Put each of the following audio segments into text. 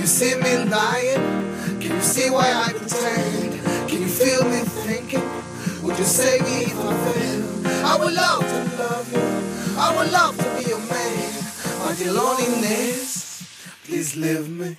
Can you see me lying? Can you see why I pretend? Can you feel me thinking? Would you save me if I fail? I would love to love you. I would love to be your man. But your loneliness, please leave me.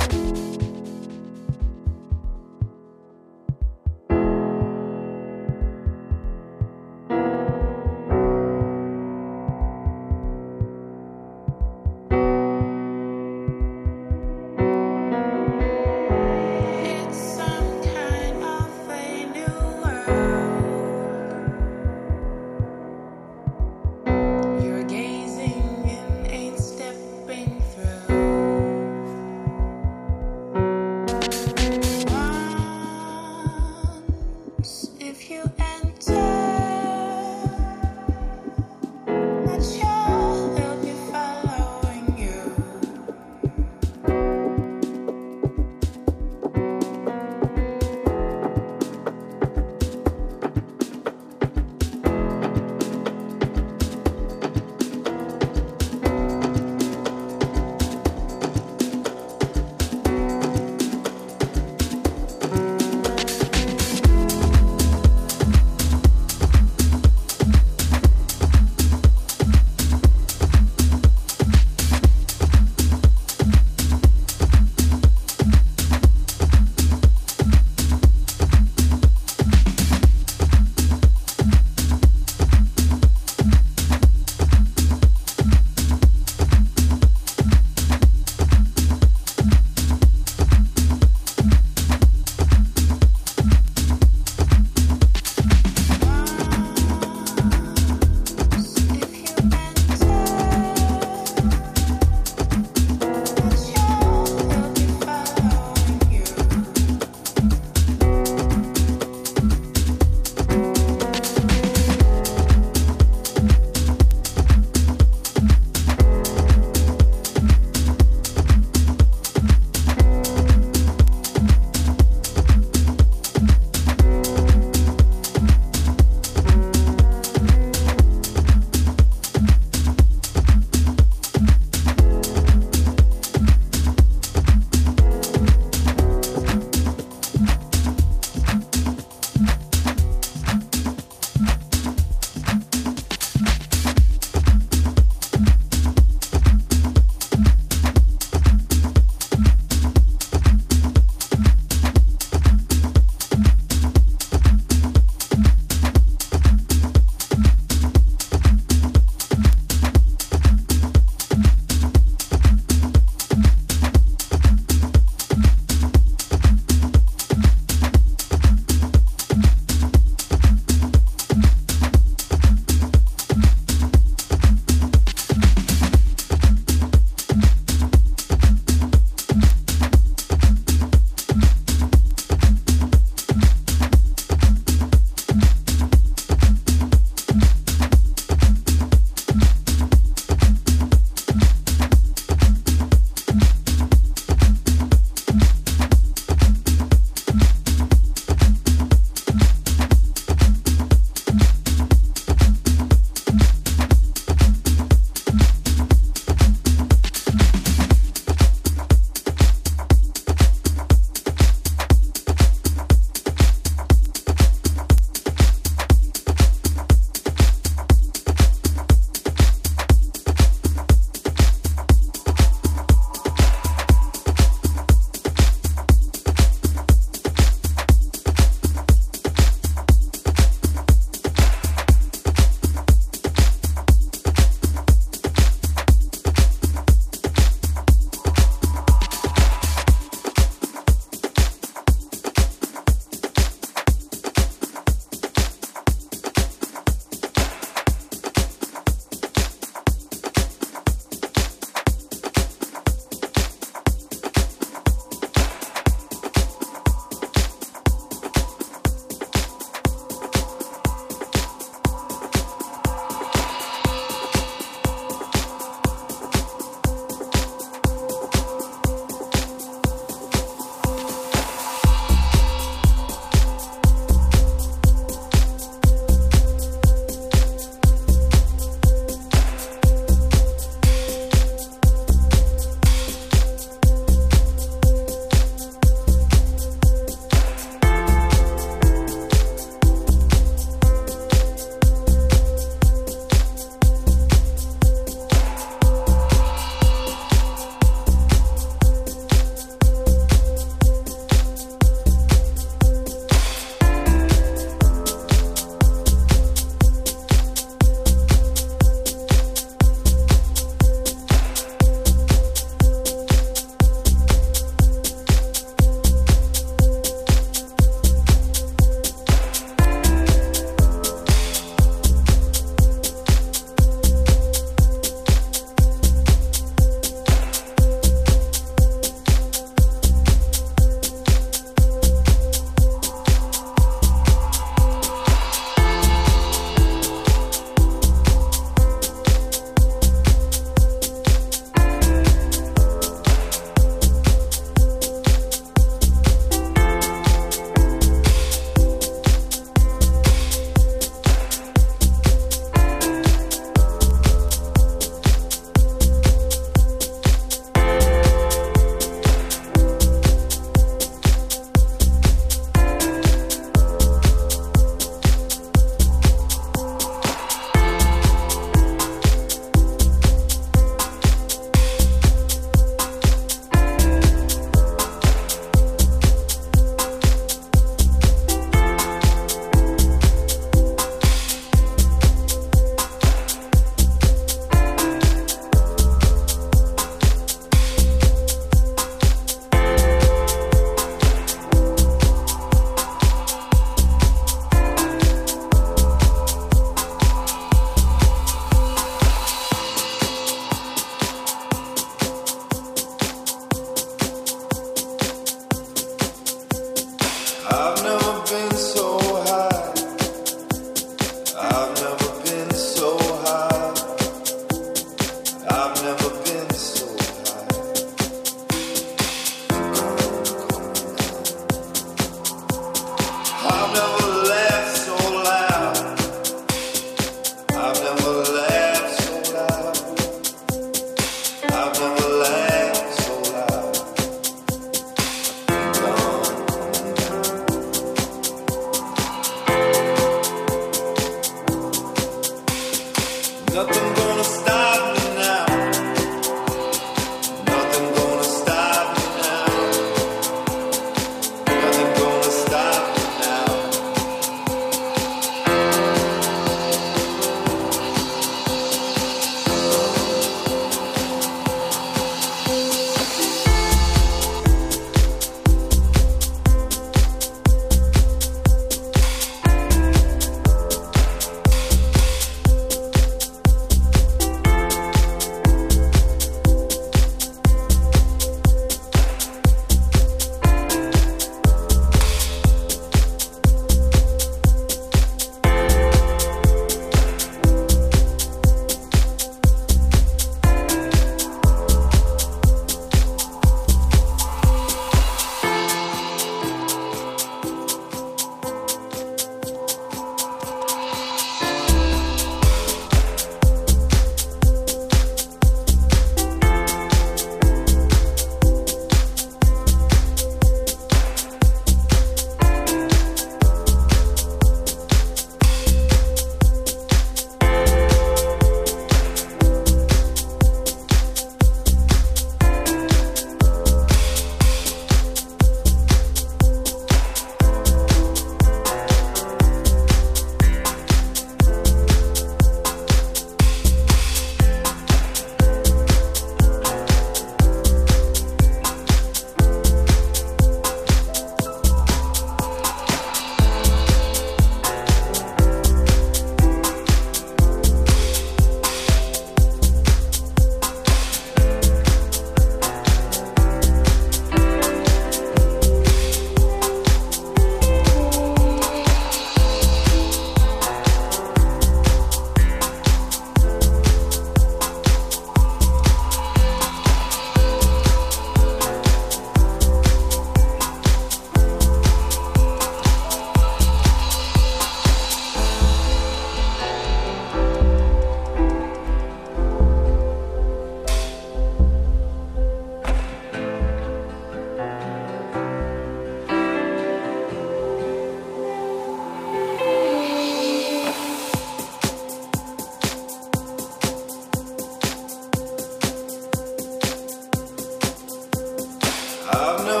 I've known